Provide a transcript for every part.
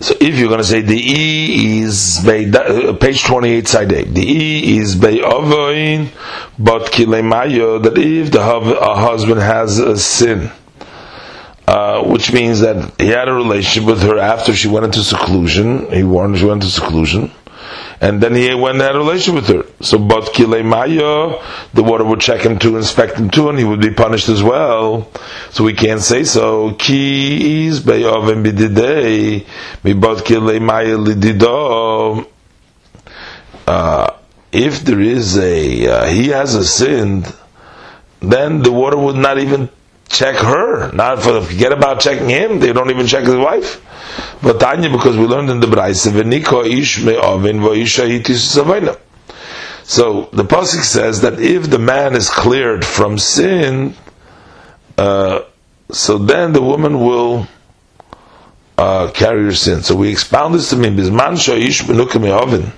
So if you're going to say the E is by uh, page 28 side A, the E is by Ovoin, but Kilemayo, that if the husband has a sin, uh, which means that he had a relationship with her after she went into seclusion, he warned she went into seclusion, and then he went and had a relationship with her. So, but kilei the water would check him to inspect him too, and he would be punished as well. So we can't say so. Ki is lidido. Uh, if there is a uh, he has a sin, then the water would not even check her. Not for forget about checking him. They don't even check his wife. But because we learned in the Braise, v'niko ish me'ovin v'isha hitis So the pasuk says that if the man is cleared from sin, uh, so then the woman will uh, carry her sin. So we expound this to mean bisman ish me'ovin.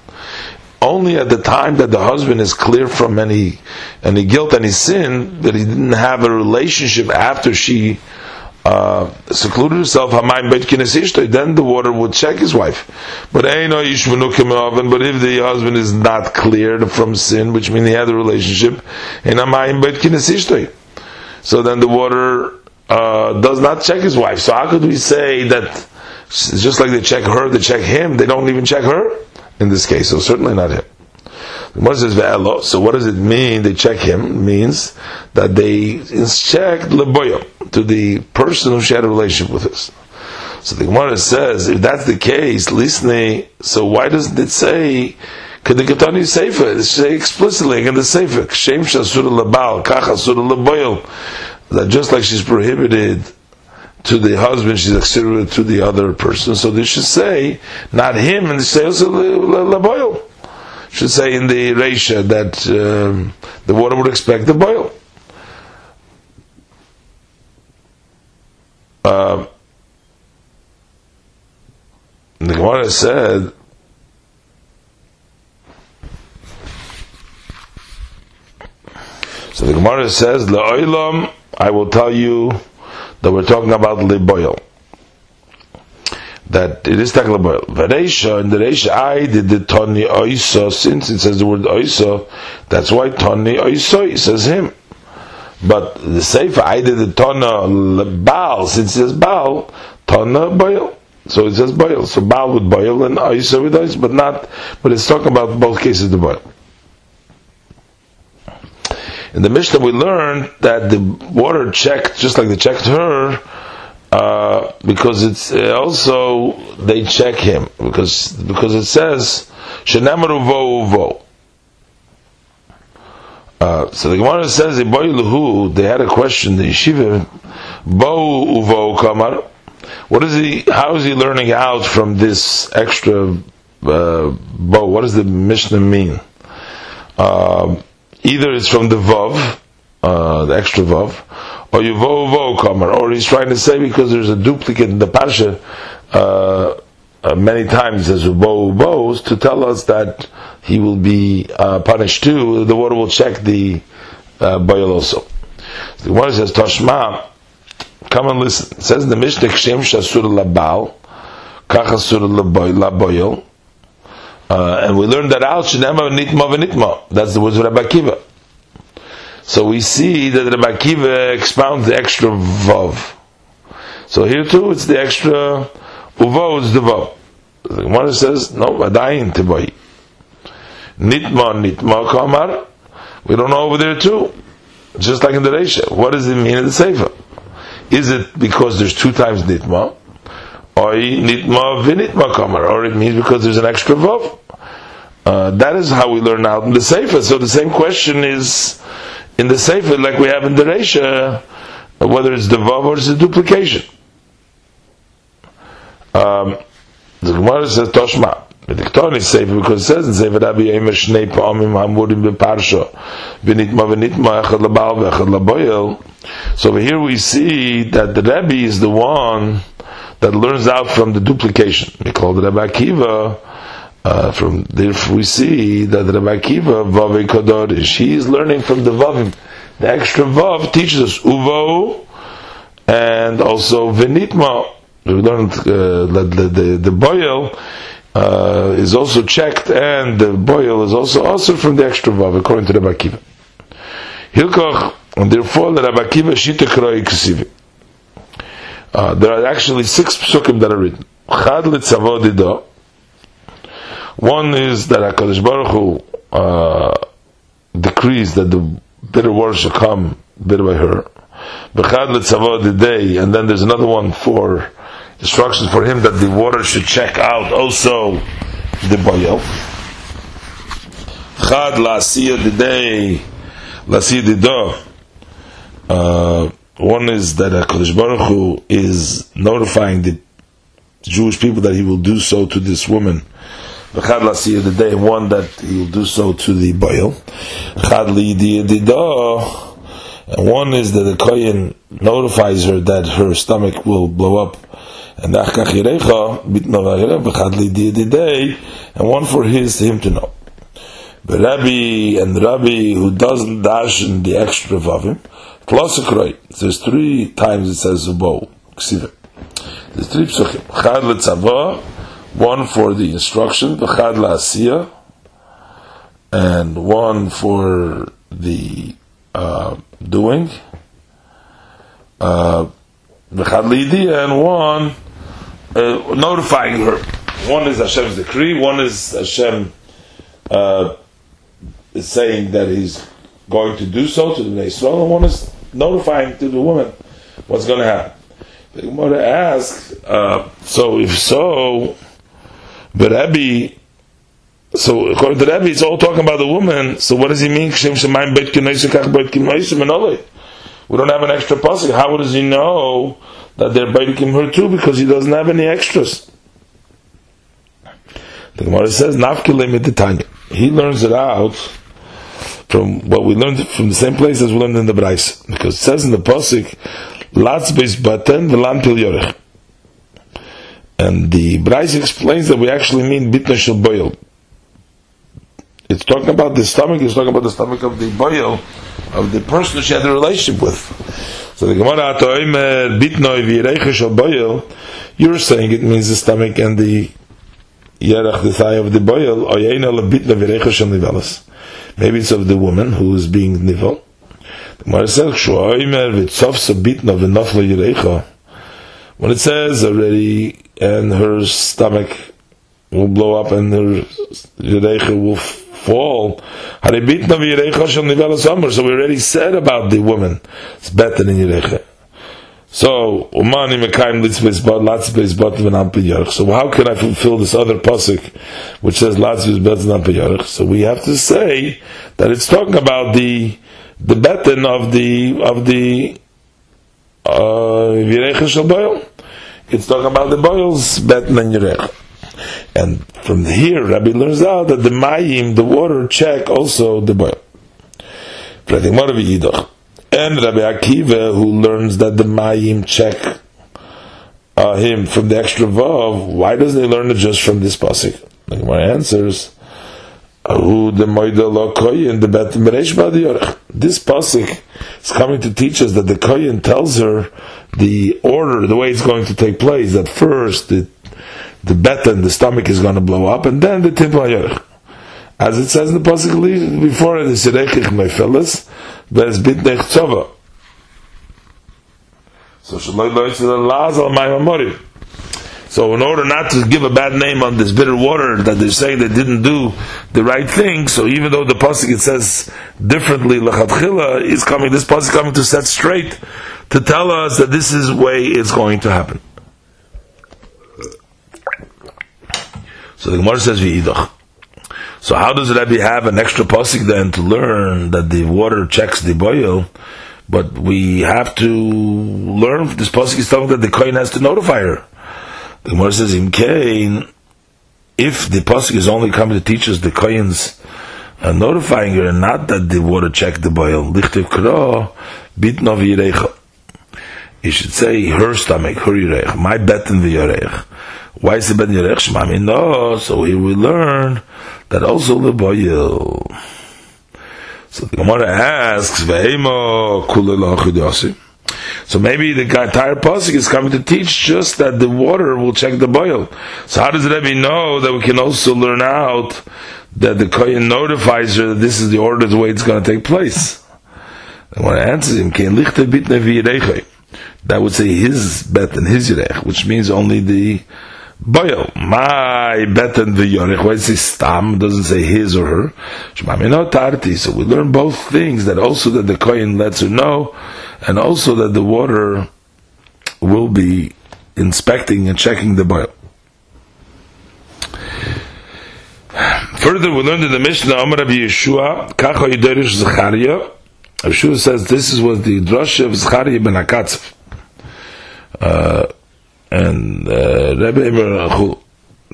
Only at the time that the husband is clear from any any guilt, any sin, that he didn't have a relationship after she uh, secluded herself, then the water would check his wife. But but if the husband is not cleared from sin, which means he had a relationship, so then the water uh, does not check his wife. So how could we say that just like they check her, they check him, they don't even check her in this case? So certainly not him. What says ve'elo. So what does it mean? They check him it means that they check leboyo to the person who she had a relationship with us. So the Gemara says, if that's the case, listening. So why doesn't it say? Could the Ketani Sefer say explicitly in the Sefer, Shem Shasura Labal, Kach Asura Laboyel, that just like she's prohibited to the husband, she's exterior to the other person. So they should say, not him, and they say also Laboyel should say in the Reisha that um, the water would expect to boil. Uh, the Gemara said, so the Gemara says, La'olam, I will tell you that we're talking about the boil that it is taklaboil. Vareisha in the Reisha I did the Tony Oiso since it says the word Oiso, that's why Oiso it says him. But the Sefer I did the Tona Baal since it says Baal Tona Boil. So it says boil. So Baal would boil and Oiso with Oiso, but not. But it's talking about both cases the boil. In the Mishnah, we learned that the water checked just like they checked her uh, because it's uh, also they check him because because it says shenamaru vo vo. Uh, so the Gemara says they had a question. The yeshiva bo uvo kamar. What is he? How is he learning out from this extra uh, bo? What does the Mishnah mean? Uh, either it's from the vav, uh, the extra vav, or Yuvo Kamar, or he's trying to say because there's a duplicate in the Pasha, uh, uh, many times as Ubo Ubos, to tell us that he will be uh, punished too, the water will check the uh, boil also. The one says, Toshma, come and listen. It says the Mishnah, Kshem Shasur Labal, Kachasur Laboil, uh, and we learned that out, Shinema Nitma V'Nitma. That's the words of Rabbi Akiva. So we see that the Akiva expounds the extra vav. So here too, it's the extra uvo is the vav. The Gemara says, no, adayin tibai. Nitma, nitma kamar. We don't know over there too. Just like in the Reisha. What does it mean in the Sefer? Is it because there's two times nitma? Or nitma vinitma kamar? Or it means because there's an extra vav? Uh, that is how we learn out in the Sefer. So the same question is in the Sefer, like we have in the Reisha, whether it's the Vav or it's a duplication. Um, the Gemara says Toshma. The Diktoni Sefer because it says in Sefer Rabbi Yemer Shnei Pa'amim Hamurim Beparsha V'nitma v'nitma Echad Labal V'echad Laboyel So over here we see that the Rebbe is the one that learns out from the duplication. We call it Rabbi Akiva uh, from there we see that Rabbi Akiva Vave Kodorish, he is learning from the Vavim. The extra Vav teaches us Uvo and also Venitma. We learned uh, that the, the, the boil uh, is also checked, and the boil is also also from the extra vav, according to the Bakiva. Hilkoch, and therefore the Rabbi Akiva Shita Kroi Ksivi. Uh, there are actually six psukim that are written. Chad litzavodido. One is that Hakadosh Baruch Hu uh, decrees that the bitter water should come bitter by her. Bechad litzavodiday, and then there's another one for instructions for him that the water should check out also the boil. Chad la the day Lasidido. Uh, one is that Hakadosh Baruch Hu is notifying the Jewish people that he will do so to this woman. Chad Lasiyah the day, one that he will do so to the Baal. Chad Lidido. And one is that the Kohen notifies her that her stomach will blow up. And and one for his him to know. But Rabbi and Rabbi who doesn't dash in the extra vavim, plus a kroy. There's three times it says zubo, ksiva. There's three psuchim. Chad letzava, one for the instruction, v'chad la'asiyah, and one for the uh, doing, uh, v'chad and one uh, notifying her. One is Hashem's decree, one is Hashem uh, saying that he's going to do so to the Israel, and one is notifying to the woman what's going to happen. The Gemara asks, uh, so if so, but Rabbi, so according to Rabbi, it's all talking about the woman. So what does he mean? We don't have an extra pasuk. How does he know that they're baiting her too? Because he doesn't have any extras. The Gemara says, He learns it out from what we learned from the same place as we learned in the Brais. Because it says in the Pasuk, Latz baten v'lam pil yorech. And the Brais explains that we actually mean bitna shel boil. It's talking about the stomach, it's talking about the stomach of the boil, of the person she had a relationship with. So the Gemara Atoimer bitnoi v'yireicha shel boil, you're saying it means the stomach and the yerach, the thigh of the boil, oyena lebitna v'yireicha shel nivelas. Maybe it's of the woman who is being nivel. The Gemara says, when it says already, and her stomach will blow up and her yirecha will fall. So we already said about the woman. It's better than yirecha. So umani mekayim litzbeis bad latzbeis bad v'nam So how can I fulfill this other pasuk which says latzbeis bad v'nam So we have to say that it's talking about the the betten of the of the uh, shel boil. It's talking about the boils betten and. And from here, Rabbi learns out that the mayim, the water, check also the boil and Rabbi Akiva, who learns that the Mayim check uh, him from the extra vav, why doesn't he learn it just from this pasuk? The Gemara answers, "Who the moida koyin the bet This pasuk is coming to teach us that the koyin tells her the order, the way it's going to take place. That first the the beten, the stomach is going to blow up, and then the timpa As it says in the pasuk before, the serechich my fellas there's bitnech tzova. So shaloi lo yitzil laz al my So in order not to give a bad name on this bitter water that they're saying they didn't do the right thing, so even though the pasuk it says differently, lachatchila is coming, this pasuk coming to set straight to tell us that this is way it's going to happen. So the Gemara says v'idach. So how does Rabbi have an extra pasuk then to learn that the water checks the boil? But we have to learn this pasuk is talking that the kohen has to notify her. The Gemara says in Cain, if the pasuk is only coming to teach us the kohen's uh, notifying her, and not that the water checked the boil. Lichtiv kro bitnov yirecha. You should say her stomach, her yirech, my bet in the yirech. Why is it ben yirech shmami? No, so here we learn that also the boil. So the Gemara asks, "Ve'emo kulel So maybe the entire pasuk is coming to teach just that the water will check the boil. So how does Rebbe know that we can also learn out that the kohen notifies her that this is the order, the way it's going to take place? When I answer him, that would say his bet and his yirech, which means only the boil. My bet and the yorech. Why does it stam? Doesn't say his or her. So we learn both things that also that the kohen lets her know, and also that the water will be inspecting and checking the boil. Further, we learned in the Mishnah, Amar Rabbi Yeshua, Kacha Yiderish Zechariah. Yeshua says this is what the drasha of Zechariah ben Akatzev. Uh, and uh, Rebbe Emer Achul.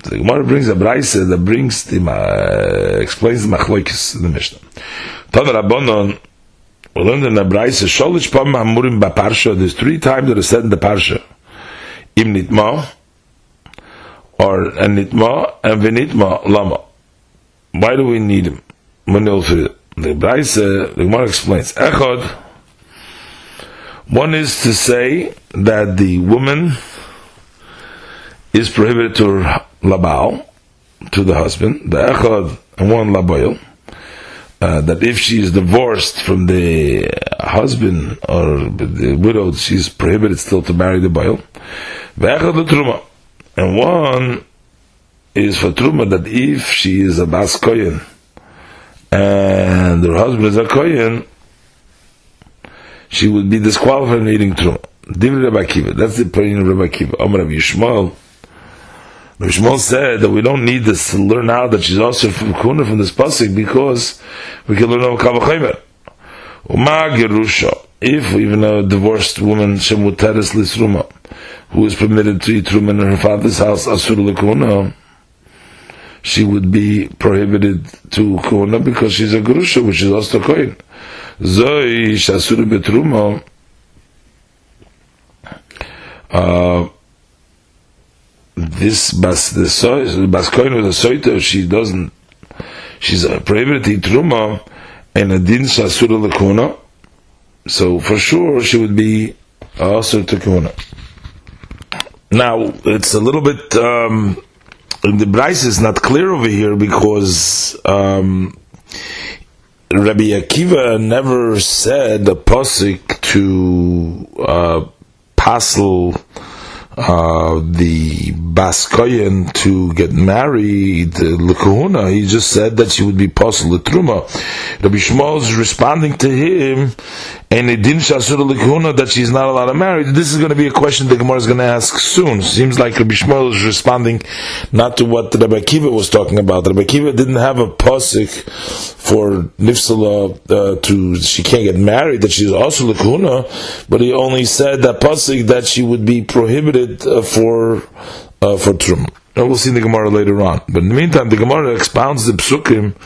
The Gemara brings a brayse that brings the uh, explains the machloikis in the Mishnah. Tana Rabbanon, we learned in the brayse sholish pam hamurim baparsha. There's three times that are said in the parsha. Im nitma, or and nitma and v'nitma lama. Why do we need him? The brayse, the Gemara explains. Echad. One is to say that the woman is prohibited to labal, to the husband, the echad and one laboil, uh, that if she is divorced from the husband or the widowed, she's prohibited still to marry the truma, and one is for truma that if she is a bas kohen and her husband is a kohen, she would be disqualified from eating truma. That's the opinion of Rabbi Akiva. Amar Yishmael. Shmuel said that we don't need this to learn out that she's also from Kuna from this pasuk because we can learn about Kavachimer. Uma gerusha. If even a divorced woman shemuteres lisruma, who is permitted to eat truma in her father's house asur lekuna, she would be prohibited to kuna because she's a gerusha, which is also kohen. Zoi shasur betruma. Uh, this bas the so bas koin with a soita she doesn't she's a prohibited truma and a din shasura lakuna so for sure she would be also to kuna. Now it's a little bit um, the price is not clear over here because um, Rabbi Akiva never said a posik to uh, uh, the Baskoyan to get married, the Lekahuna, he just said that she would be possible Truma. Rabbi Shmuel is responding to him, and it didn't Lekahuna that she's not allowed to marry. This is going to be a question the Gemara is going to ask soon. Seems like Rabbi Shmuel is responding not to what Rabbi Kiva was talking about. Rabbi Kiva didn't have a posik for Nifsala uh, to she can't get married, that she's also Lekahuna, but he only said that posik that she would be prohibited uh, for uh, for Trum. And we'll see the Gemara later on. But in the meantime, the Gemara expounds the psukim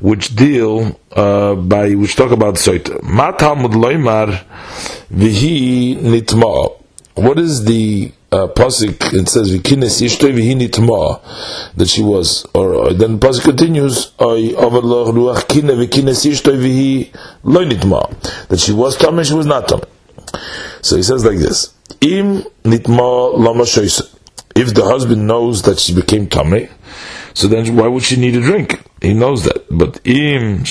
which deal uh, by which talk about Soita. Ma Talmud loymar vihi nitma. What is the uh, pasuk? It says vikines ishtoi vihi nitma that she was. Or, or then the pasuk continues oy overloch ruach kine vikines ishtoi vihi loy nitma that she was tummy, she was not tummy. So he says like this. Im nitma lama If the husband knows that she became tamei, so then why would she need a drink? He knows that. But im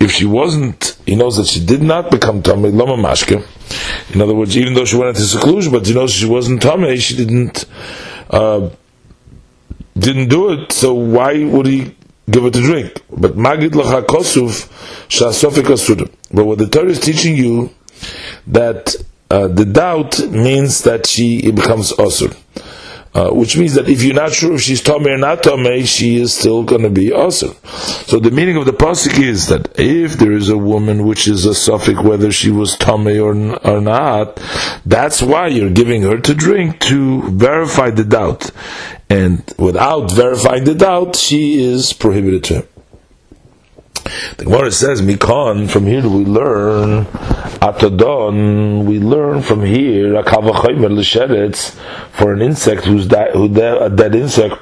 if she wasn't, he knows that she did not become tamei lama mashke. In other words, even though she went into seclusion, but he knows she wasn't tamei, she didn't uh, didn't do it. So why would he give her to drink? But magid lacha kosuf shasofik But what the Torah is teaching you that uh, the doubt means that she becomes osur. Uh, which means that if you're not sure if she's Tomei or not Tomei, she is still going to be osur. So the meaning of the pasuk is that if there is a woman which is a suffix whether she was Tomei or, or not, that's why you're giving her to drink to verify the doubt. And without verifying the doubt, she is prohibited to him. The Gemara says, Mikon, from here do we learn, Atadon, we learn from here, a Akavachaymer l'sheretz, for an insect who's di- who de- a dead insect,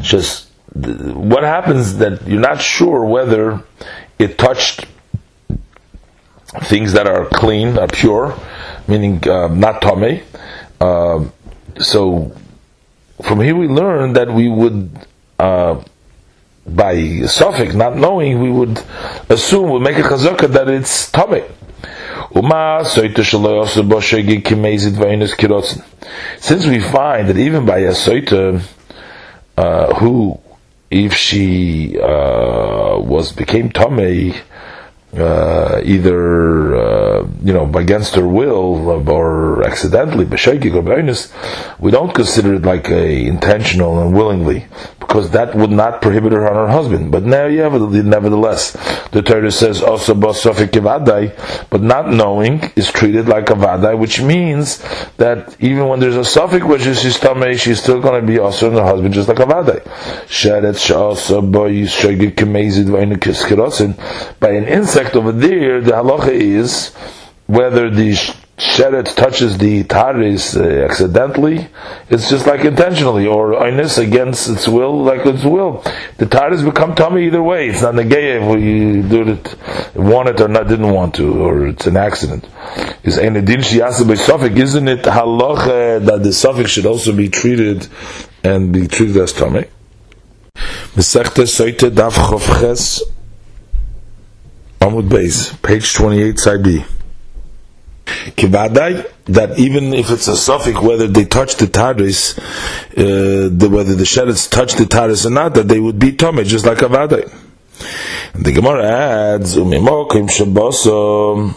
just, what happens that you're not sure whether it touched things that are clean, are pure, meaning uh, not tame. Uh, so from here we learn that we would, uh, by suffix, not knowing, we would assume, we make a chazaka that it's tame. Since we find that even by a soita, uh, who, if she uh, was became tame, uh, either you know against her will or accidentally, we don't consider it like a intentional and willingly, because that would not prohibit her on her husband. But now, yeah, nevertheless, the Torah says also but not knowing is treated like a vadai, which means that even when there's a suffix which is tame, she's still going to be also in her husband just like a vadai. By an insect over there, the halacha is whether the sheret touches the taris uh, accidentally, it's just like intentionally, or inus against its will, like its will. The taris become tummy either way. It's not negay if we do it, want it or not, didn't want to, or it's an accident. Is? Isn't it halacha that the suffix should also be treated and be treated as tummy? Mesechta Soite Daf Chovches Amud Beis, page 28, side B. Kivadai, that even if it's a suffix, whether they touch the taris, uh, the, whether the shedits touch the taris or not, that they would be tome, just like a vadai. The Gemara adds, Umimokim shabosom,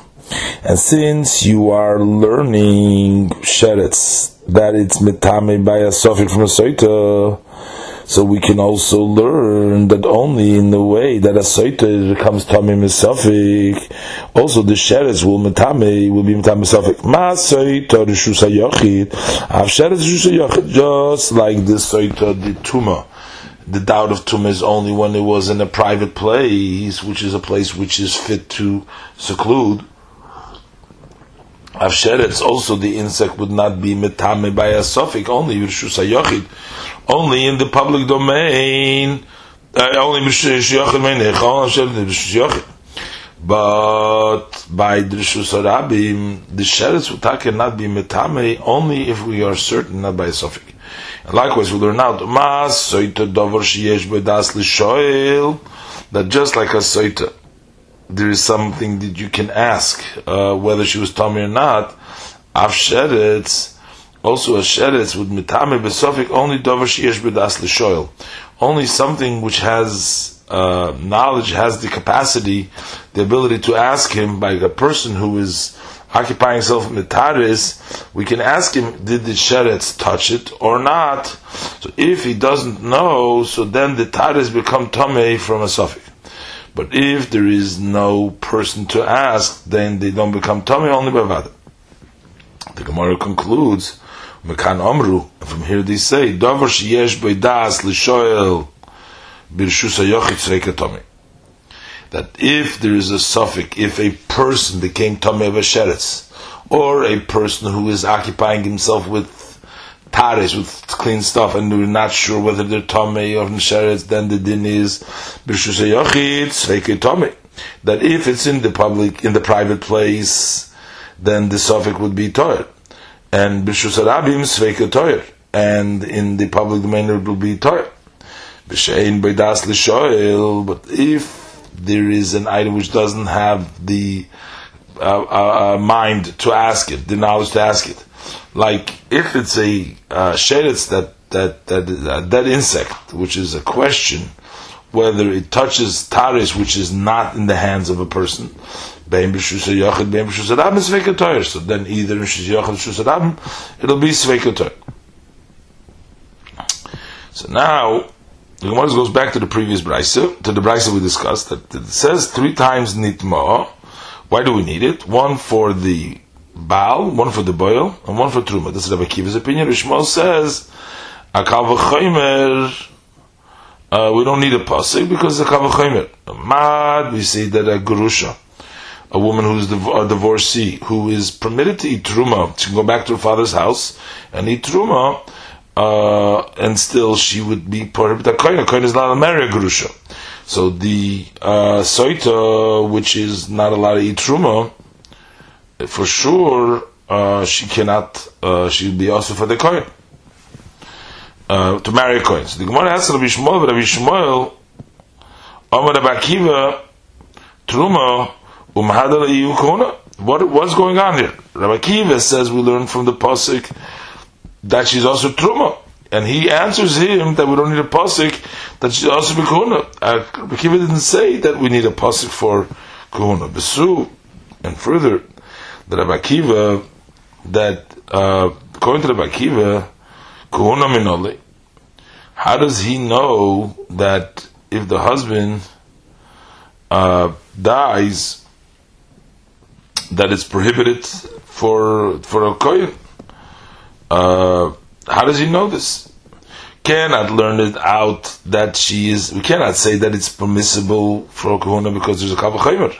and since you are learning shedits, that it's mitame by a suffix from a soita, so we can also learn that only in the way that a soita becomes tamim misafik, also the sheretz will metame will be metame misafik. Ma soita rishus hayochid, av sheretz rishus hayochid, just like the soita the tuma. The doubt of tuma is only when it was in a private place, which is a place which is fit to seclude. Avsheretz, also the insect would not be metame by a suffix, only Rishus HaYochid, only in the public domain, uh, only Rishus HaYochid, but by Rishus HaRabim, the Sheretz would cannot be metame only if we are certain, not by a suffix. And likewise, we learn out, Mas, Soita Dover Sheyesh Bedas Lishoel, that just like a Soita, there is something that you can ask uh, whether she was tummy or not. Av sheretz, also a sheretz with mitame besofik only dover sheyesh bedas l'shoil. Only something which has uh, knowledge, has the capacity, the ability to ask him by a person who is occupying himself with mitaris, we can ask him, did the sheretz touch it or not? So if he doesn't know, so then the taris become tame from a suffix. But if there is no person to ask, then they don't become tummy only by vada. The Gemara concludes, Mekan Amru, from here they say, Dover sheyesh beidas l'shoel birshus hayochit tummy. That if there is a suffix, if a person became tummy of a sheretz, or a person who is occupying himself with taris with clean stuff, and we're not sure whether they're tomei or nesheretz, then the din is tomei. That if it's in the public, in the private place, then the suffix would be toyer, and b'rshus rabim sveike toyer, and in the public domain it will be toyer. B'shein b'das l'shoel, but if there is an item which doesn't have the uh, uh, uh mind to ask it, the knowledge to ask it, like if it's a uh, sheretz that that that uh, that insect, which is a question whether it touches taris, which is not in the hands of a person. So then either it'll be sveikator. So now the Gemara goes back to the previous brisa, to the brisa we discussed that it says three times nitma. Why do we need it? One for the Baal, one for the boil, and one for Truma. This is Rabbi Kiva's opinion. Rishmael says, a uh, we don't need a pasuk because the Kavachomer. Mad, we say that a Gurusha, a woman who's a divorcee, who is permitted to eat Truma, she can go back to her father's house and eat Truma, uh, and still she would be prohibited. A Kohen, a Kohen is not a marry a Gurusha. So the uh, Soita, which is not allowed to eat Truma, for sure uh, she cannot, uh, she'll be also for the Kohen. Uh, to marry a Kohen. So the Gemara asks Rabbi Shmuel, Rabbi Shmuel, Omer Rabbi Akiva, Truma, Umhadal Iyu Kohuna. What, what's going on here? Rabbi Akiva says we learn from the Pasuk that she's also Truma. And he answers him that we don't need a pasuk that she's also be kahuna. Uh, Rabbi Akiva didn't say that we need a pasuk for kahuna. Besu, and further, the Rabbi that uh, according to Rabbi Akiva, kahuna minoli. How does he know that if the husband uh, dies, that it's prohibited for for a kohen? Uh, how does he know this? Cannot learn it out that she is. We cannot say that it's permissible for a kahuna because there's a kavachaymer.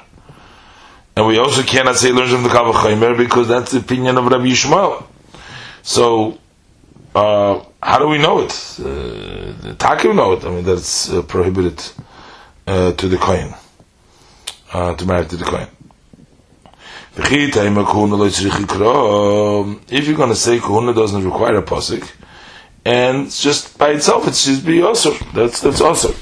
And we also cannot say learns from the kavachaymer because that's the opinion of Rabbi Yishmael. So, uh, how do we know it? Uh, the Takim know it. I mean, that's uh, prohibited uh, to the kohen uh, to marry to the kohen. If you're going to say kahuna doesn't require a pasuk, and it's just by itself it should be also that's that's also.